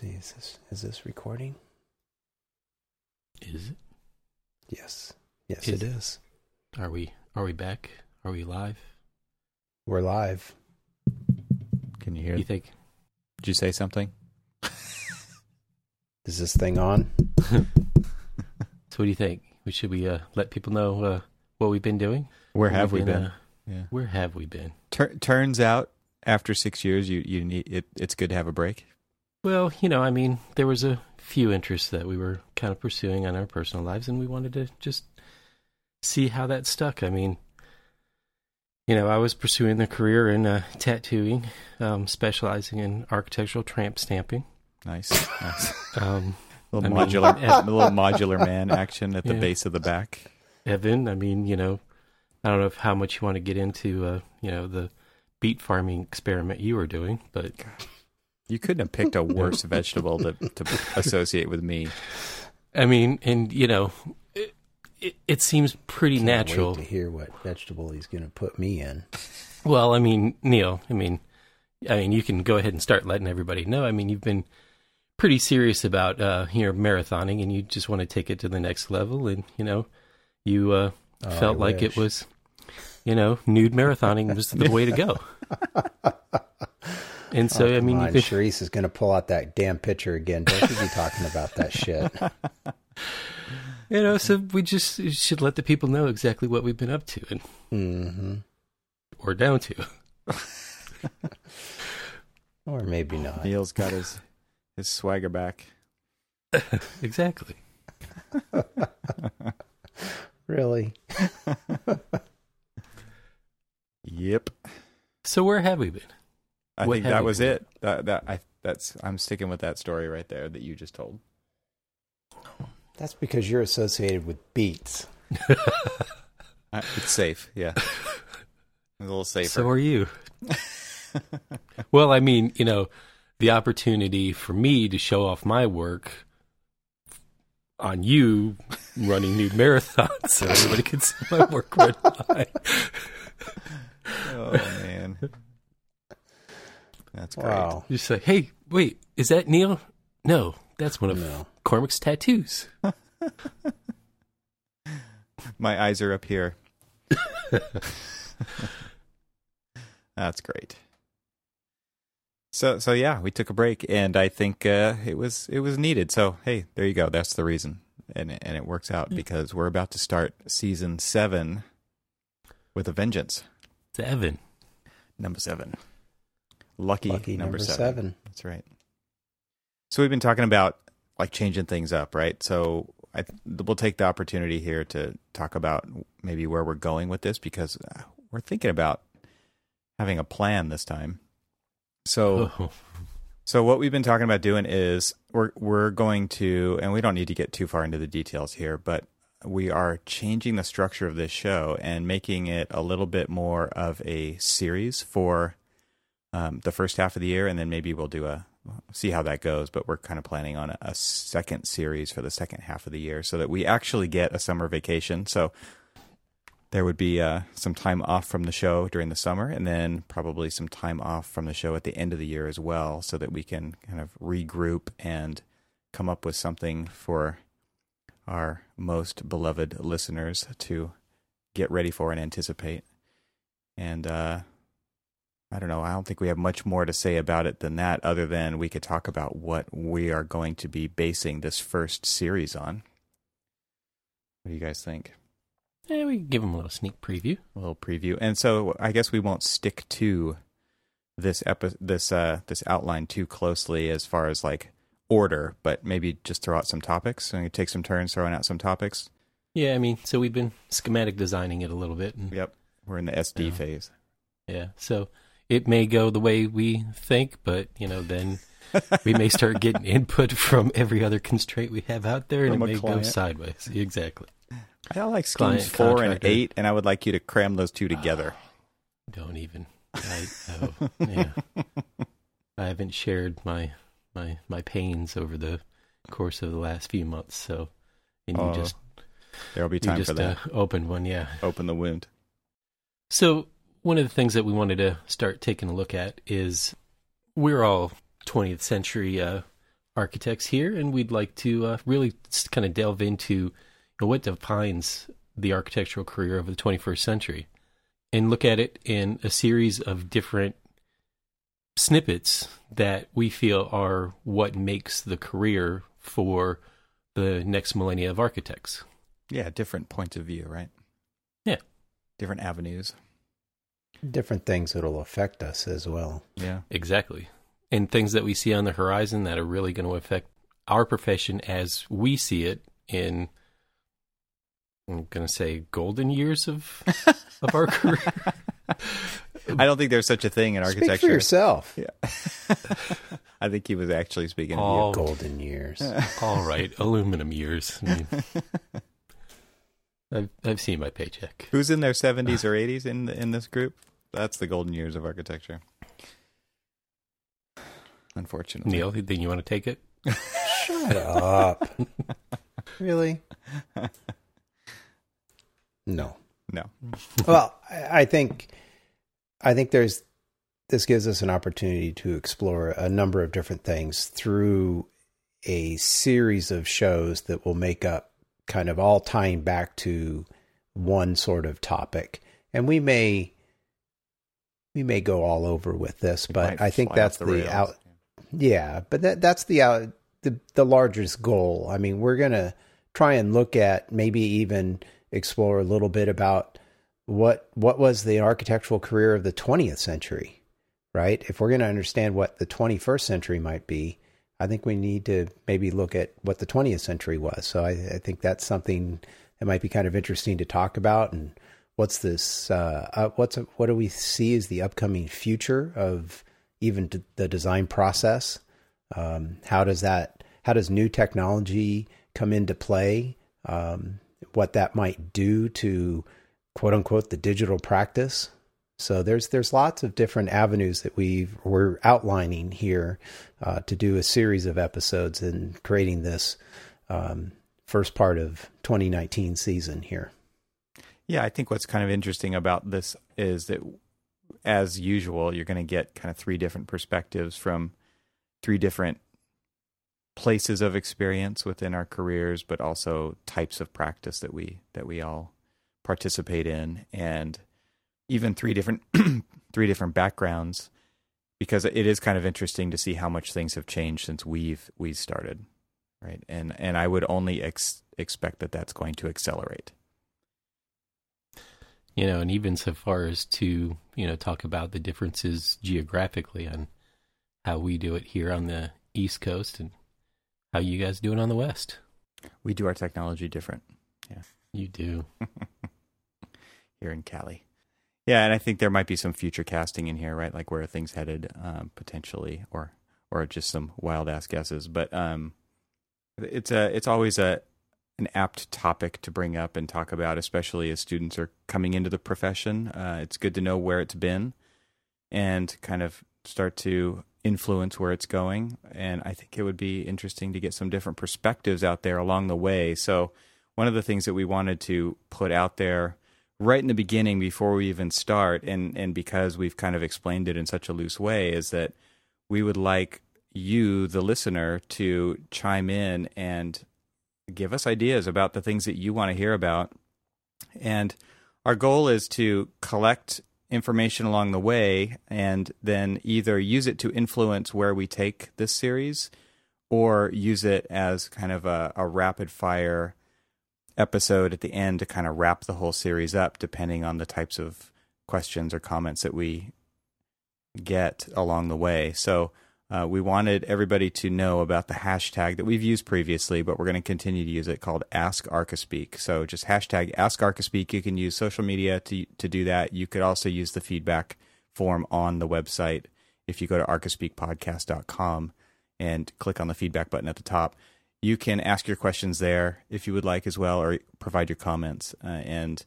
see, is this is this recording? Is it? Yes. Yes, Is it is. Are we? Are we back? Are we live? We're live. Can you hear? You think? Did you say something? Is this thing on? So, what do you think? We should we uh, let people know uh, what we've been doing? Where What have we we've been? uh, yeah. where have we been? Tur- turns out, after six years, you you need it. It's good to have a break. Well, you know, I mean, there was a few interests that we were kind of pursuing on our personal lives, and we wanted to just see how that stuck. I mean, you know, I was pursuing the career in uh, tattooing, um, specializing in architectural tramp stamping. Nice, nice. Um, little I mean, modular, Ev- a little modular man action at the Yeah. base of the back. Evan, I mean, you know, I don't know if how much you want to get into, uh, you know, the beet farming experiment you were doing, but You couldn't have picked a worse vegetable to to associate with me. I mean, and you know, it, it, it seems pretty Can't natural. Wait to hear what vegetable he's going to put me in. Well, I mean, Neil, I mean, I mean, you can go ahead and start letting everybody know. I mean, you've been pretty serious about uh, you know marathoning, and you just want to take it to the next level, and you know, you uh, Oh, felt I like wish. it was, you know, nude marathoning was the way to go. And so, Oh, I mean, come you on. could, Sharice is going to pull out that damn picture again. Don't you be talking about that shit. you know, so we just should let the people know exactly what we've been up to and hmm or down to. Or maybe not. Neil's got his his swagger back. Exactly. Really? Yep. So where have we been? I What think that was it. That that I that's I'm sticking with that story right there that you just told. That's because you're associated with beets. I, it's safe. Yeah. a little safer. So are you. well, I mean, you know, the opportunity for me to show off my work on you running new marathons so everybody can see my work run by. oh man. That's great. Wow. Just say, hey, wait, is that Neil? No, that's one of No. Cormac's tattoos. My eyes are up here. That's great. So so yeah, we took a break and I think uh, it was it was needed. So hey, there you go. That's the reason. And it- and it works out because we're about to start season 7 with a vengeance. Seven, Number 7. Lucky, Lucky number, number seven. seven. That's right. So we've been talking about like changing things up, right? So I we'll take the opportunity here to talk about maybe where we're going with this because uh, we're thinking about having a plan this time. So Oh, so what we've been talking about doing is we're we're going to and we don't need to get too far into the details here, but we are changing the structure of this show and making it a little bit more of a series for um, the first half of the year, and then maybe we'll do a see how that goes. But we're kind of planning on a, a second series for the second half of the year, so that we actually get a summer vacation. So there would be uh, some time off from the show during the summer, and then probably some time off from the show at the end of the year as well, so that we can kind of regroup and come up with something for our most beloved listeners to get ready for and anticipate. And uh, I don't know. I don't think we have much more to say about it than that, other than we could talk about what we are going to be basing this first series on. What do you guys think? yeah, we can give them a little sneak preview. A little preview, and so I guess we won't stick to this epi- this uh, this outline too closely as far as like order, but maybe just throw out some topics and take some turns throwing out some topics. Yeah, I mean, so we've been schematic designing it a little bit. And, Yep, we're in the SD Yeah. phase. Yeah, so it may go the way we think, but you know, then we may start getting input from every other constraint we have out there, and From it may go sideways. Exactly. I like Client schemes four and eight, and I would like you to cram those two together. Don't even. I, oh, yeah. I haven't shared my my my pains over the course of the last few months. So, and you Oh, just There'll be time just for that. Uh, opened one, yeah. Open the wound. So one of the things that we wanted to start taking a look at is we're all 20th century uh, architects here, and we'd like to uh, really kind of delve into you know, what defines the architectural career of the 21st century and look at it in a series of different snippets that we feel are what makes the career for the next millennia of architects. Yeah, different points of view, right? Yeah. Different avenues. Different things that'll affect us as well. Yeah. Exactly. And things that we see on the horizon that are really going to affect our profession as we see it in I'm going to say golden years of of our career. I don't think there's such a thing in architecture. Speak architecture. for yourself. Yeah. I think he was actually speaking of Golden years. All right, aluminum years. I mean, I've I've seen my paycheck. Who's in their 70s or 80s in in this group? That's the golden years of architecture. Unfortunately. Neil, then you want to take it? Shut up. really? No. No. Well, I I think I think there's this gives us an opportunity to explore a number of different things through a series of shows that will make up kind of all tying back to one sort of topic. And we may we may go all over with this, but I think that's off the, out yeah, but that that's the out the the largest goal. I mean, we're gonna try and look at maybe even explore a little bit about what what was the architectural career of the 20th century, right? If we're going to understand what the 21st century might be, I think we need to maybe look at what the 20th century was. So I, I think that's something that might be kind of interesting to talk about. And what's this? Uh, uh, what's what do we see as the upcoming future of even d- the design process? Um, how does that? How does new technology come into play? Um, what that might do to quote unquote the digital practice. So there's there's lots of different avenues that we we're outlining here uh, to do a series of episodes and creating this um, first part of 2019 season here. Yeah, I think what's kind of interesting about this is that, as usual, you're going to get kind of three different perspectives from three different places of experience within our careers, but also types of practice that we that we all participate in, and even three different three different backgrounds, because it is kind of interesting to see how much things have changed since we've we started, right? And and I would only ex- expect that that's going to accelerate. You know, and even so far as to you know talk about the differences geographically on how we do it here on the East Coast and how you guys do it on the West. We do our technology different. Yeah. You do. here in Cali. Yeah, and I think there might be some future casting in here, right? Like where are things headed um, potentially, or or just some wild ass guesses. But um, it's a it's always a an apt topic to bring up and talk about, especially as students are coming into the profession. Uh, it's good to know where it's been and kind of start to influence where it's going. And I think it would be interesting to get some different perspectives out there along the way. So one of the things that we wanted to put out there right in the beginning before we even start and and because we've kind of explained it in such a loose way is that we would like you the listener to chime in and give us ideas about the things that you want to hear about and our goal is to collect information along the way and then either use it to influence where we take this series or use it as kind of a, a rapid fire episode at the end to kind of wrap the whole series up, depending on the types of questions or comments that we get along the way. So uh, we wanted everybody to know about the hashtag that we've used previously, but we're going to continue to use it called Ask Archispeak. So just hashtag Ask Archispeak. You can use social media to to do that. You could also use the feedback form on the website if you go to archispeakpodcast.com and click on the feedback button at the top you can ask your questions there if you would like as well, or provide your comments. Uh, and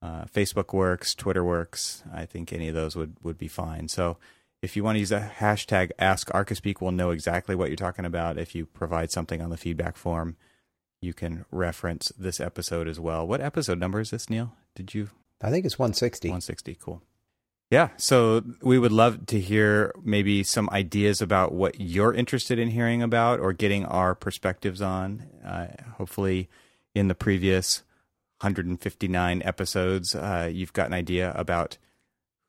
uh, Facebook works, Twitter works. I think any of those would, would be fine. So if you want to use a hashtag Ask Archispeak, we'll know exactly what you're talking about. If you provide something on the feedback form, you can reference this episode as well. What episode number is this, Neil? Did you I think it's 160. 160? Cool. Yeah, so we would love to hear maybe some ideas about what you're interested in hearing about or getting our perspectives on. Uh, hopefully, in the previous 159 episodes, uh, you've got an idea about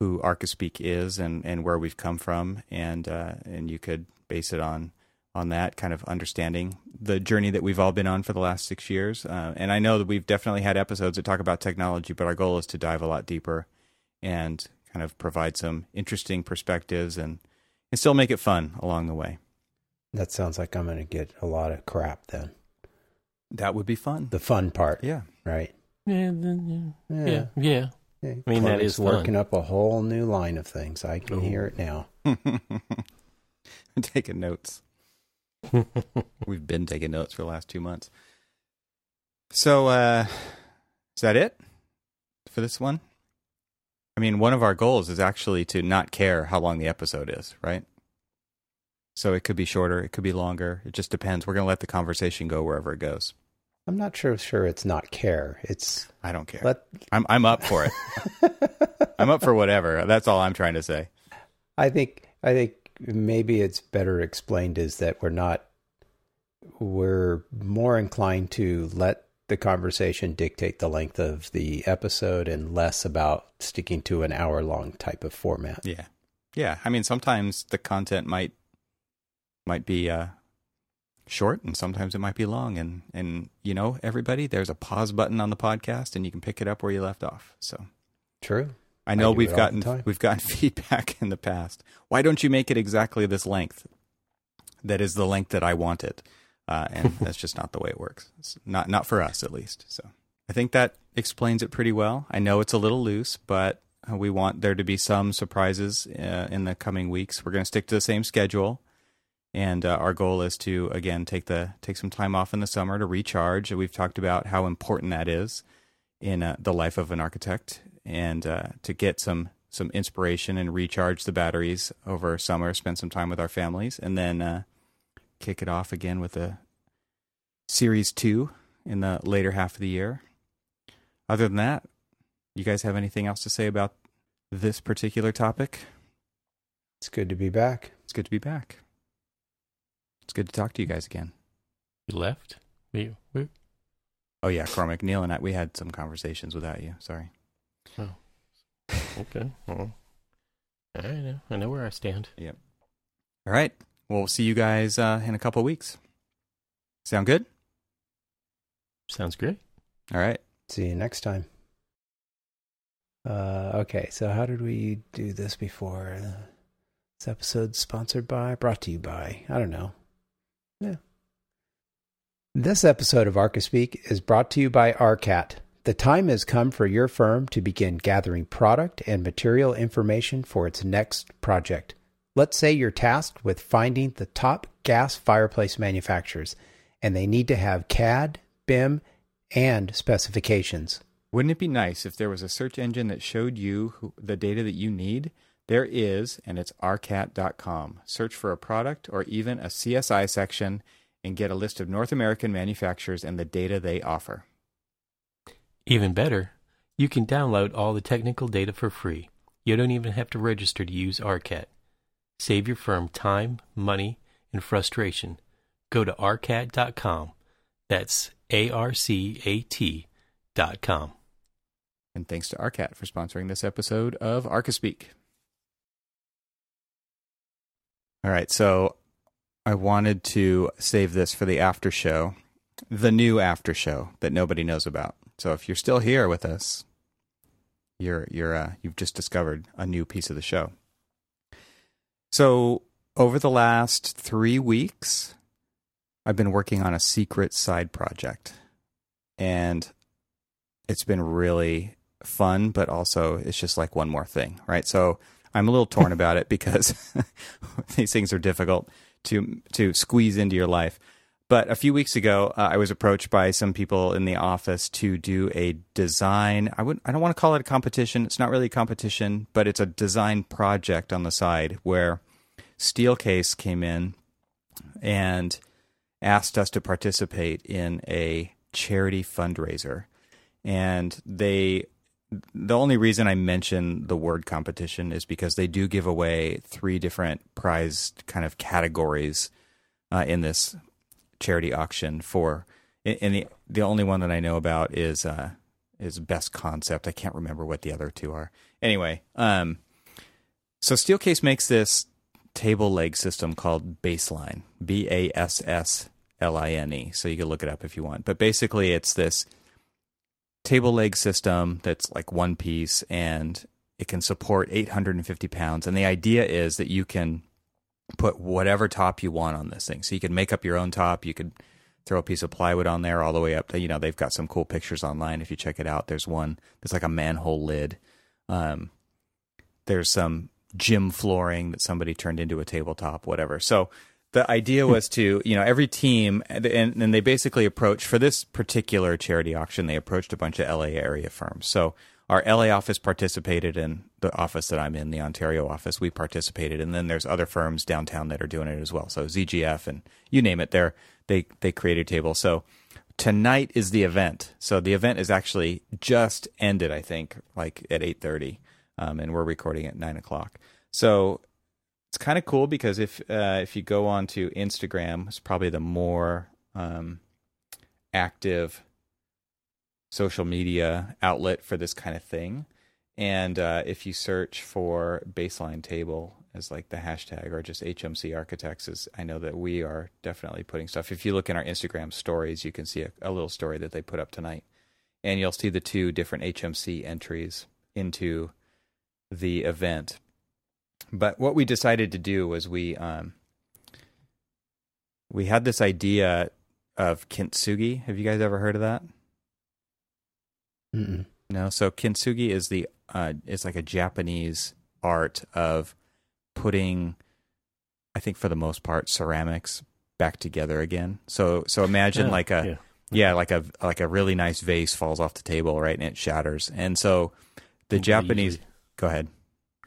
who Archispeak is and, and where we've come from, and uh, and you could base it on on that kind of understanding the journey that we've all been on for the last six years. Uh, and I know that we've definitely had episodes that talk about technology, but our goal is to dive a lot deeper and kind of provide some interesting perspectives and, and still make it fun along the way. That sounds like I'm going to get a lot of crap then. That would be fun. The fun part. Yeah. Right. Yeah, then, yeah, yeah, yeah. Yeah. I mean, that Chloe's is fun. working up a whole new line of things. I can Ooh. hear it now. taking notes. We've been taking notes for the last two months. So, uh, is that it for this one? I mean, one of our goals is actually to not care how long the episode is, right? So it could be shorter, it could be longer. It just depends. We're going to let the conversation go wherever it goes. I'm not sure sure it's not care. It's I don't care. let I'm I'm up for it. I'm up for whatever. That's all I'm trying to say. I think I think maybe it's better explained is that we're not we're more inclined to let the conversation dictate the length of the episode and less about sticking to an hour long type of format. Yeah. Yeah. I mean, sometimes the content might might be uh, short, and sometimes it might be long. And and you know, everybody, there's a pause button on the podcast, and you can pick it up where you left off. So True. I know do we've it all the gotten we've gotten feedback in the past. Why don't you make it exactly this length? That is the length that I want it, uh, and that's just not the way it works. It's not not for us, at least. So I think that explains it pretty well. I know it's a little loose, but we want there to be some surprises uh, in the coming weeks. We're going to stick to the same schedule, and uh, our goal is to again take the take some time off in the summer to recharge. We've talked about how important that is in uh, the life of an architect, and uh, to get some some inspiration and recharge the batteries over summer. Spend some time with our families, and then uh, kick it off again with a series two in the later half of the year. Other than that, you guys have anything else to say about this particular topic? It's good to be back. It's good to be back. It's good to talk to you guys again. You left? We, we, Oh yeah, Cormac, Neil, and I we had some conversations without you. Sorry. Oh. Okay. Well, I know. I know where I stand. Yep. All right. Well, we'll see you guys uh, in a couple of weeks. Sound good? Sounds great. All right. See you next time. Uh, okay, so how did we do this before? Uh, this episode sponsored by, brought to you by, I don't know. Yeah. This episode of Archispeak is brought to you by ARCAT. The time has come for your firm to begin gathering product and material information for its next project. Let's say you're tasked with finding the top gas fireplace manufacturers, and they need to have CAD, BIM, and specifications. Wouldn't it be nice if there was a search engine that showed you who, the data that you need? There is, and it's arcat.com. Search for a product or even a CSI section and get a list of North American manufacturers and the data they offer. Even better, you can download all the technical data for free. You don't even have to register to use ARCAT. Save your firm time, money, and frustration. Go to arcat.com. That's A R C A T dot com. And thanks to Arcat for sponsoring this episode of Archispeak. All right, so I wanted to save this for the after show, the new after show that nobody knows about. So if you're still here with us, you're you're uh, you've just discovered a new piece of the show. So over the last three weeks, I've been working on a secret side project, and it's been really fun, but also it's just like one more thing, right? So I'm a little torn about it because these things are difficult to to squeeze into your life. But a few weeks ago, uh, I was approached by some people in the office to do a design. I would I don't want to call it a competition. It's not really a competition, but it's a design project on the side where Steelcase came in and asked us to participate in a charity fundraiser and they the only reason I mention the word competition is because they do give away three different prized kind of categories uh, in this charity auction. For and the the only one that I know about is uh, is best concept. I can't remember what the other two are. Anyway, um, so Steelcase makes this table leg system called Bassline B A S S L I N E. So you can look it up if you want. But basically, it's this table leg system that's like one piece and it can support 850 pounds. And the idea is that you can put whatever top you want on this thing. So you can make up your own top. You could throw a piece of plywood on there all the way up. To, you know, they've got some cool pictures online. If you check it out, there's one that's like a manhole lid. Um, there's some gym flooring that somebody turned into a tabletop, whatever. So the idea was to, you know, every team, and, and they basically approached for this particular charity auction, they approached a bunch of LA area firms. So our LA office participated in the office that I'm in, the Ontario office. We participated, and then there's other firms downtown that are doing it as well. So ZGF and you name it, they they they created a table. So tonight is the event. So the event is actually just ended, I think, like at eight thirty, um, and we're recording at nine o'clock. So it's kind of cool because if uh, if you go on to Instagram, it's probably the more um, active social media outlet for this kind of thing. And uh, if you search for bassline table as like the hashtag or just HMC Architects, is I know that we are definitely putting stuff. If you look in our Instagram stories, you can see a, a little story that they put up tonight, and you'll see the two different HMC entries into the event but what we decided to do was we um, we had this idea of kintsugi. Have you guys ever heard of that? Mm-mm. No. So kintsugi is the uh, it's like a Japanese art of putting, I think for the most part, ceramics back together again. So so imagine Yeah, like a yeah. yeah. like a like a really nice vase falls off the table right and it shatters. And so the Japanese. Go ahead.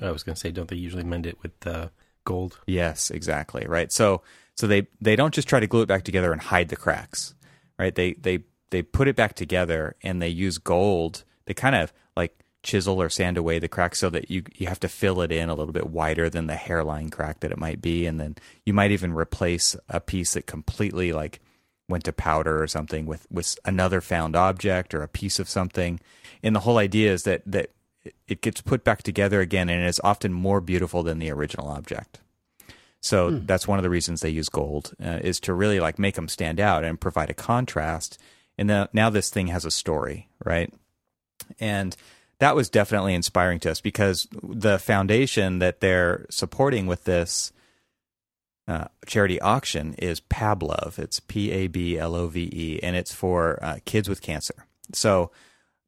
I was going to say, don't they usually mend it with uh, gold? Yes, exactly. Right. So so they they don't just try to glue it back together and hide the cracks. Right. They they they put it back together and they use gold. They kind of like chisel or sand away the cracks so that you you have to fill it in a little bit wider than the hairline crack that it might be and then you might even replace a piece that completely like went to powder or something with with another found object or a piece of something and the whole idea is that that it gets put back together again and it's often more beautiful than the original object so that's one of the reasons they use gold uh, is to really like make them stand out and provide a contrast and then now this thing has a story right and that was definitely inspiring to us because the foundation that they're supporting with this uh, charity auction is Pablove. It's P A B L O V E, and it's for uh, kids with cancer. So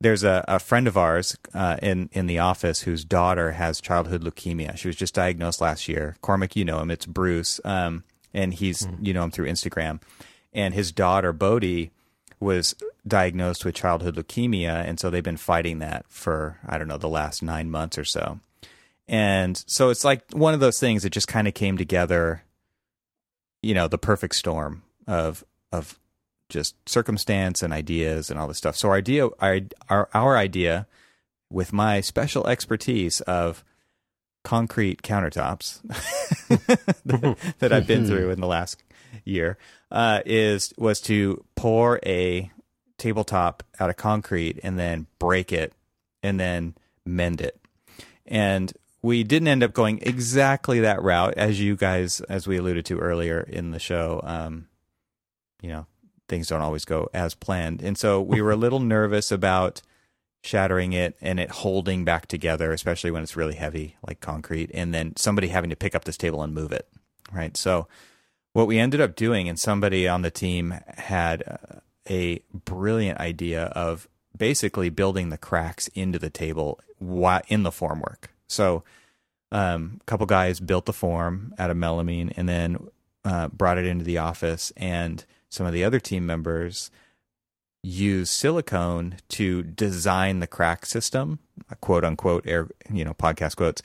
there's a, a friend of ours uh, in in the office whose daughter has childhood leukemia. She was just diagnosed last year. Cormac, you know him. It's Bruce, um, and he's you know him through Instagram. And his daughter Bodhi was diagnosed with childhood leukemia, and so they've been fighting that for I don't know the last nine months or so. And so it's like one of those things that just kind of came together, you know, the perfect storm of of just circumstance and ideas and all this stuff. So our idea, our our, our idea, with my special expertise of concrete countertops that, that I've been through in the last year, uh, is was to pour a tabletop out of concrete and then break it and then mend it. And we didn't end up going exactly that route, as you guys, as we alluded to earlier in the show. Um, you know, things don't always go as planned. And so we were a little nervous about shattering it and it holding back together, especially when it's really heavy, like concrete, and then somebody having to pick up this table and move it. Right. So what we ended up doing, and somebody on the team had uh, a brilliant idea of basically building the cracks into the table in the formwork. So um, a couple guys built the form out of melamine and then uh, brought it into the office and some of the other team members use silicone to design the crack system, a quote unquote air, you know, podcast quotes,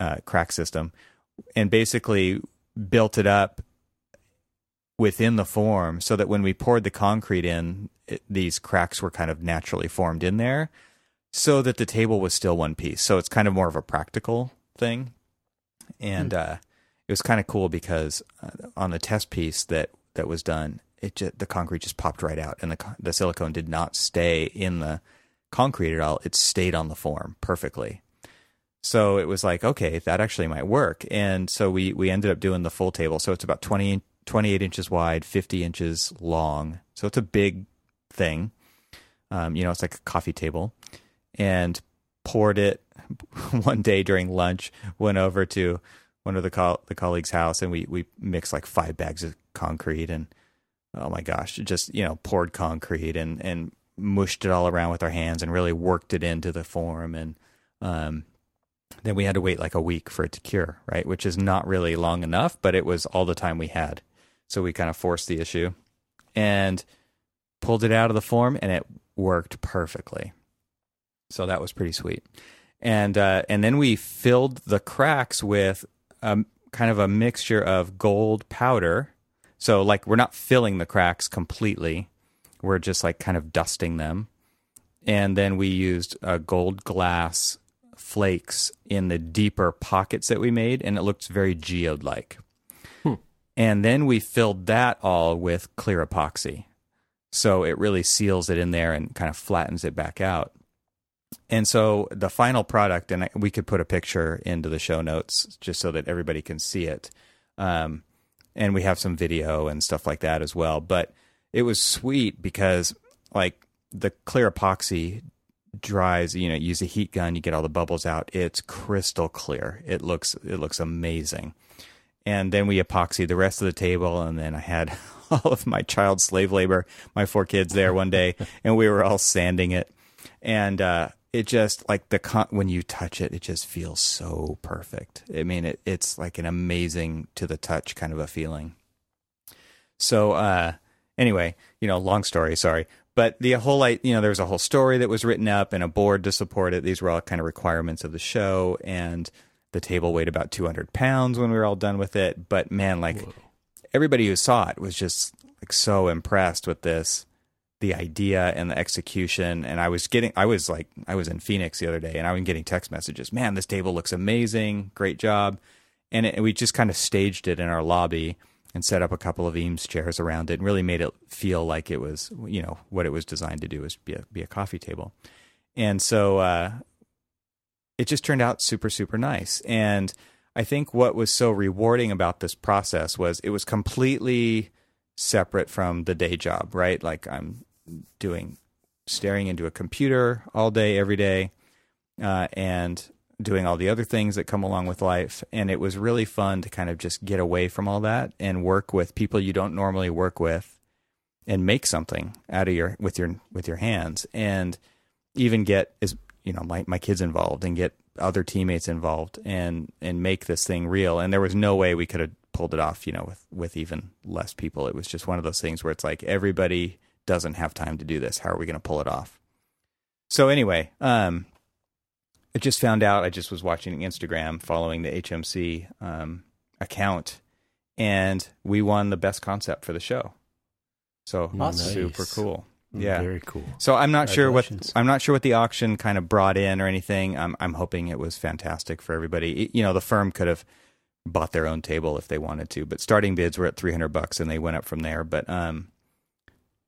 uh, crack system, and basically built it up within the form so that when we poured the concrete in, it, these cracks were kind of naturally formed in there. so that the table was still one piece. So it's kind of more of a practical thing. And uh, it was kind of cool because uh, on the test piece that that was done, it just, the concrete just popped right out, and the the silicone did not stay in the concrete at all. It stayed on the form perfectly. So it was like, okay, that actually might work. And so we we ended up doing the full table. So it's about 20, 28 inches wide, 50 inches long. So it's a big thing. Um, you know, it's like a coffee table. And poured it one day during lunch, went over to one of the co- the colleagues' house and we we mixed like five bags of concrete and oh my gosh, just, you know, poured concrete and and mushed it all around with our hands and really worked it into the form and um then we had to wait like a week for it to cure, right? Which is not really long enough, but it was all the time we had. So we kind of forced the issue and pulled it out of the form and it worked perfectly. So that was pretty sweet. And uh, and then we filled the cracks with um, kind of a mixture of gold powder. So like we're not filling the cracks completely. We're just like kind of dusting them. And then we used a gold glass flakes in the deeper pockets that we made, and it looks very geode like. Hmm. And then we filled that all with clear epoxy. So it really seals it in there and kind of flattens it back out. And so the final product, and I, we could put a picture into the show notes just so that everybody can see it. Um, and we have some video and stuff like that as well. But it was sweet because, like, the clear epoxy dries you know use a heat gun you get all the bubbles out. It's crystal clear. It looks it looks amazing. And then we epoxy the rest of the table and then i had all of my child slave labor my four kids there one day and we were all sanding it. And uh it just like the con- when you touch it it just feels so perfect. I mean it, it's like an amazing to the touch kind of a feeling. So uh anyway you know long story sorry. But the whole like you know there was a whole story that was written up and a board to support it. These were all kind of requirements of the show and the table weighed about 200 pounds when we were all done with it. But man like Whoa. everybody who saw it was just like so impressed with this the idea and the execution. And i was getting i was like i was in phoenix the other day and i was getting text messages. Man this table looks amazing. Great job. And, it, we just kind of staged it in our lobby and set up a couple of eames chairs around it and really made it feel like it was you know what it was designed to do is be a, be a coffee table. And so uh, it just turned out super super nice. And i think what was so rewarding about this process was it was completely separate from the day job right? Like i'm doing staring into a computer all day every day uh, and doing all the other things that come along with life. And it was really fun to kind of just get away from all that and work with people you don't normally work with and make something out of your with your with your hands. And even get as you know my my kids involved and get other teammates involved and and make this thing real. And there was no way we could have pulled it off you know with with even less people. It was just one of those things where it's like everybody doesn't have time to do this how are we going to pull it off so anyway um I just found out. I just was watching Instagram, following the HMC um, account, and we won the best concept for the show. So super cool. Yeah. Very cool. So I'm not sure what I'm not sure what the auction kind of brought in or anything. I'm I'm hoping it was fantastic for everybody. It- you know, the firm could have bought their own table if they wanted to, but starting bids were at 300 bucks and they went up from there. But um,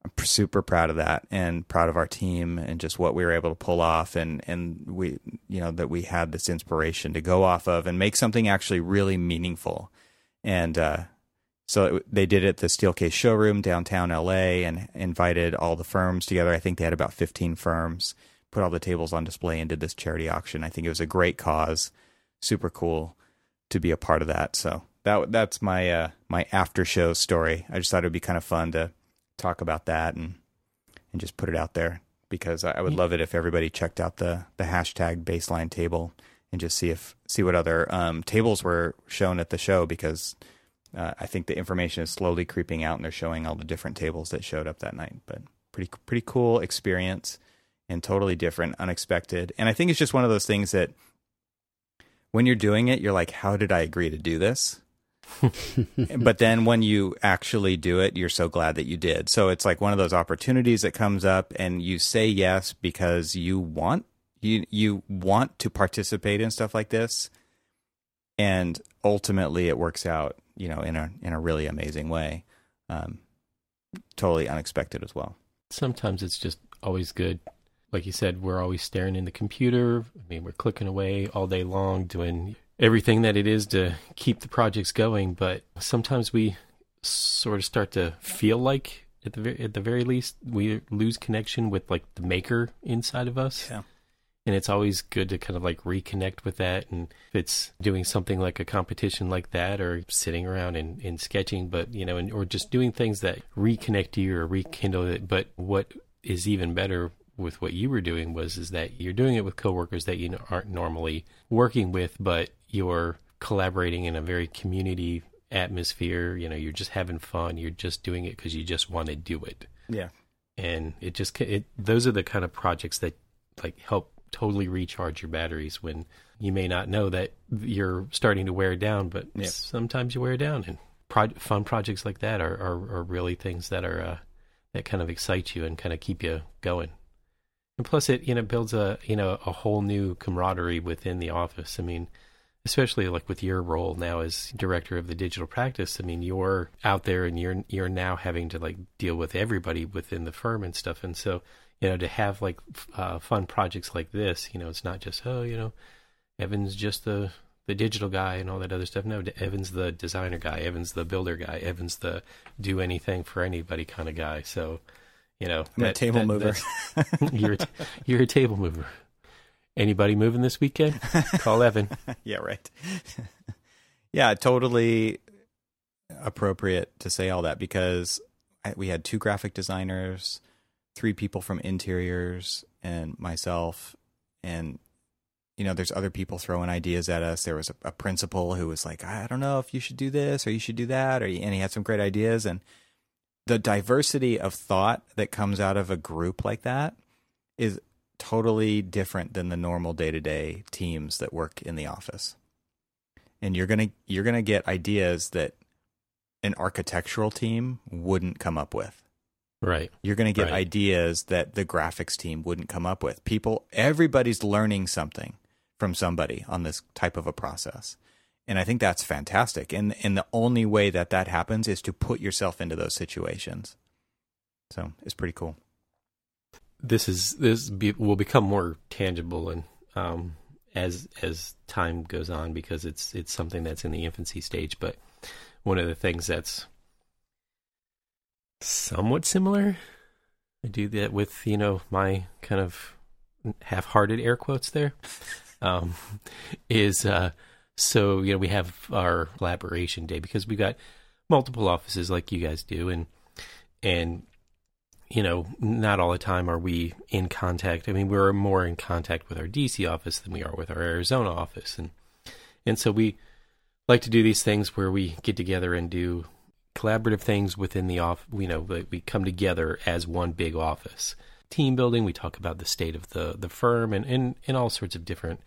I'm super proud of that and proud of our team and just what we were able to pull off and and we you know that we had this inspiration to go off of and make something actually really meaningful. And uh, so it, they did it at the Steelcase showroom downtown LA and invited all the firms together. I think they had about 15 firms, put all the tables on display and did this charity auction. I think it was a great cause, super cool to be a part of that. So that that's my uh, my after show story. I just thought it would be kind of fun to talk about that and and just put it out there because I I would love it if everybody checked out the the hashtag bassline table and just see if see what other um, tables were shown at the show because uh, I think the information is slowly creeping out and they're showing all the different tables that showed up that night. But pretty pretty cool experience and totally different, unexpected. And I think it's just one of those things that when you're doing it, you're like, how did I agree to do this? But then when you actually do it, you're so glad that you did. So it's like one of those opportunities that comes up and you say yes because you want You you want to participate in stuff like this, and ultimately it works out, you know, in a in a really amazing way. Um, totally unexpected as well. Sometimes it's just always good. Like you said, we're always staring in the computer. I mean, we're clicking away all day long doing everything that it is to keep the projects going. But sometimes we sort of start to feel like, at the very, at the very least, we lose connection with like the maker inside of us. Yeah. And it's always good to kind of like reconnect with that. And if it's doing something like a competition like that or sitting around and, and sketching, but, you know, and, or just doing things that reconnect you or rekindle it. But what is even better with what you were doing was is that you're doing it with coworkers that you aren't normally working with, but you're collaborating in a very community atmosphere. You know, you're just having fun. You're just doing it because you just want to do it. Yeah. And it just it those are the kind of projects that like help totally recharge your batteries when you may not know that you're starting to wear down, but Yeah. sometimes you wear down. And pro- fun projects like that are, are, are really things that are uh, that kind of excite you and kind of keep you going. And plus, it you know builds a you know a whole new camaraderie within the office. I mean, especially like with your role now as director of the digital practice. I mean, you're out there and you're you're now having to like deal with everybody within the firm and stuff. And so you know to have like uh, fun projects like this, you know, it's not just oh you know Evan's just the the digital guy and all that other stuff. No, Evan's the designer guy. Evan's the builder guy. Evan's the do anything for anybody kind of guy. So, you know, I'm a table mover. you're a, you're a table mover. Anybody moving this weekend? Call Evan. yeah, right. yeah, totally appropriate to say all that because we had two graphic designers, three people from interiors, and myself. And, you know, there's other people throwing ideas at us. There was a, a principal who was like, I don't know if you should do this or you should do that. Or, and he had some great ideas. And the diversity of thought that comes out of a group like that is totally different than the normal day-to-day teams that work in the office. And you're going to you're going to get ideas that an architectural team wouldn't come up with. Right. You're going to get Right. ideas that the graphics team wouldn't come up with. People everybody's learning something from somebody on this type of a process. And I think that's fantastic. And and the only way that that happens is to put yourself into those situations. So, it's pretty cool. This is this be, will become more tangible and um, as as time goes on because it's it's something that's in the infancy stage. But one of the things that's somewhat similar, I do that with you know my kind of half-hearted air quotes there. Um, is uh, so you know we have our collaboration day because we've got multiple offices like you guys do, and and you know not all the time are we in contact. I mean, we're more in contact with our DC office than we are with our Arizona office, and and so we like to do these things where we get together and do collaborative things within the off. You know, we come together as one big office. Team building. We talk about the state of the the firm and and, and all sorts of different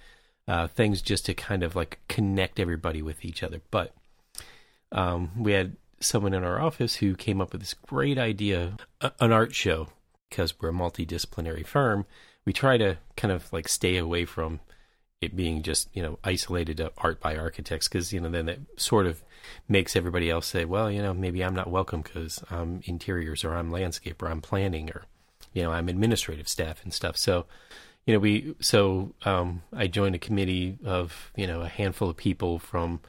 uh, things just to kind of like connect everybody with each other. But um, we had someone in our office who came up with this great idea, a- an art show, because we're a multidisciplinary firm. We try to kind of like stay away from it being just you know isolated to art by architects because you know then that sort of makes everybody else say well you know maybe i'm not welcome because i'm interiors or i'm landscape or i'm planning or you know i'm administrative staff and stuff so you know we so um i joined a committee of you know a handful of people from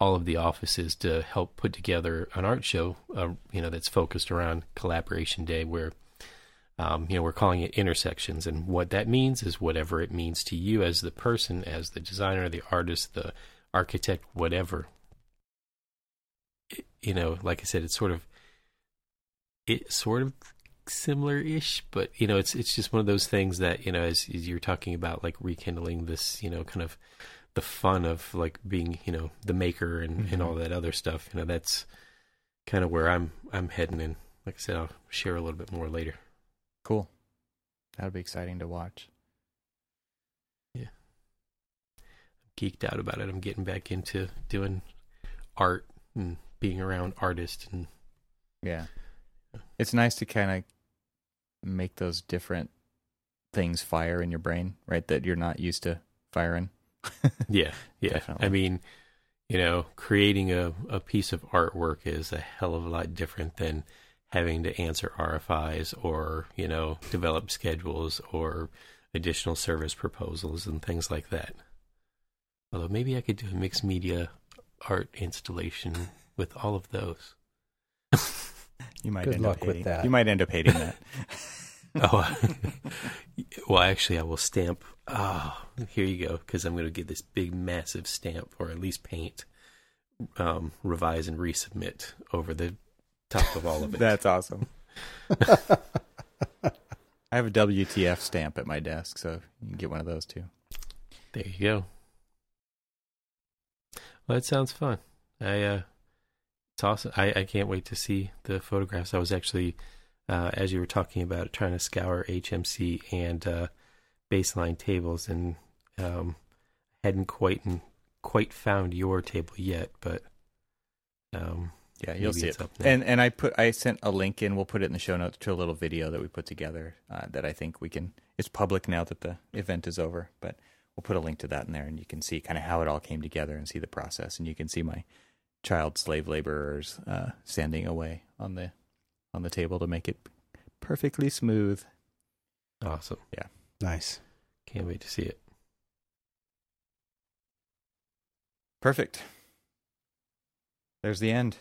all of the offices to help put together an art show uh, you know that's focused around collaboration day where um, you know, we're calling it intersections, and what that means is whatever it means to you as the person, as the designer, the artist, the architect, whatever. It- you know, like I said, it's sort of it's sort of similar-ish, but you know, it's it's just one of those things that you know, as, as you're talking about, like rekindling this, you know, kind of the fun of like being, you know, the maker and and mm-hmm. all that other stuff. You know, that's kind of where I'm I'm heading, and like I said, I'll share a little bit more later. Cool. That'll be exciting to watch. Yeah. i'm Geeked out about it. I'm getting back into doing art and being around artists and Yeah. It's nice to kind of make those different things fire in your brain, right? That you're not used to firing. yeah, yeah. Definitely. I mean, you know, creating a, a piece of artwork is a hell of a lot different than having to answer RFIs or, you know, develop schedules or additional service proposals and things like that. Although maybe I could do a mixed media art installation with all of those. You might Good end luck up with hating, that. You might end up hating that. Oh, well, actually, I will stamp. Oh, here you go, because I'm going to get this big, massive stamp, or at least paint, um, revise and resubmit over the top of all of it. That's awesome. I have a WTF stamp at my desk, so you can get one of those too. there you go. Well, that sounds fun. I, uh, it's awesome. I, I can't wait to see the photographs. I was actually, uh, as you were talking about, trying to scour HMC and uh, Bassline tables, and um, hadn't quite quite found your table yet, but um, Yeah, you'll see it. And and I put I sent a link in. We'll put it in the show notes to a little video that we put together uh, that I think we can. It's public now that the event is over, but we'll put a link to that in there, and you can see kind of how it all came together and see the process, and you can see my child slave laborers uh, standing away on the on the table to make it perfectly smooth. awesome. Nice. Can't wait to see it. Perfect. There's the end.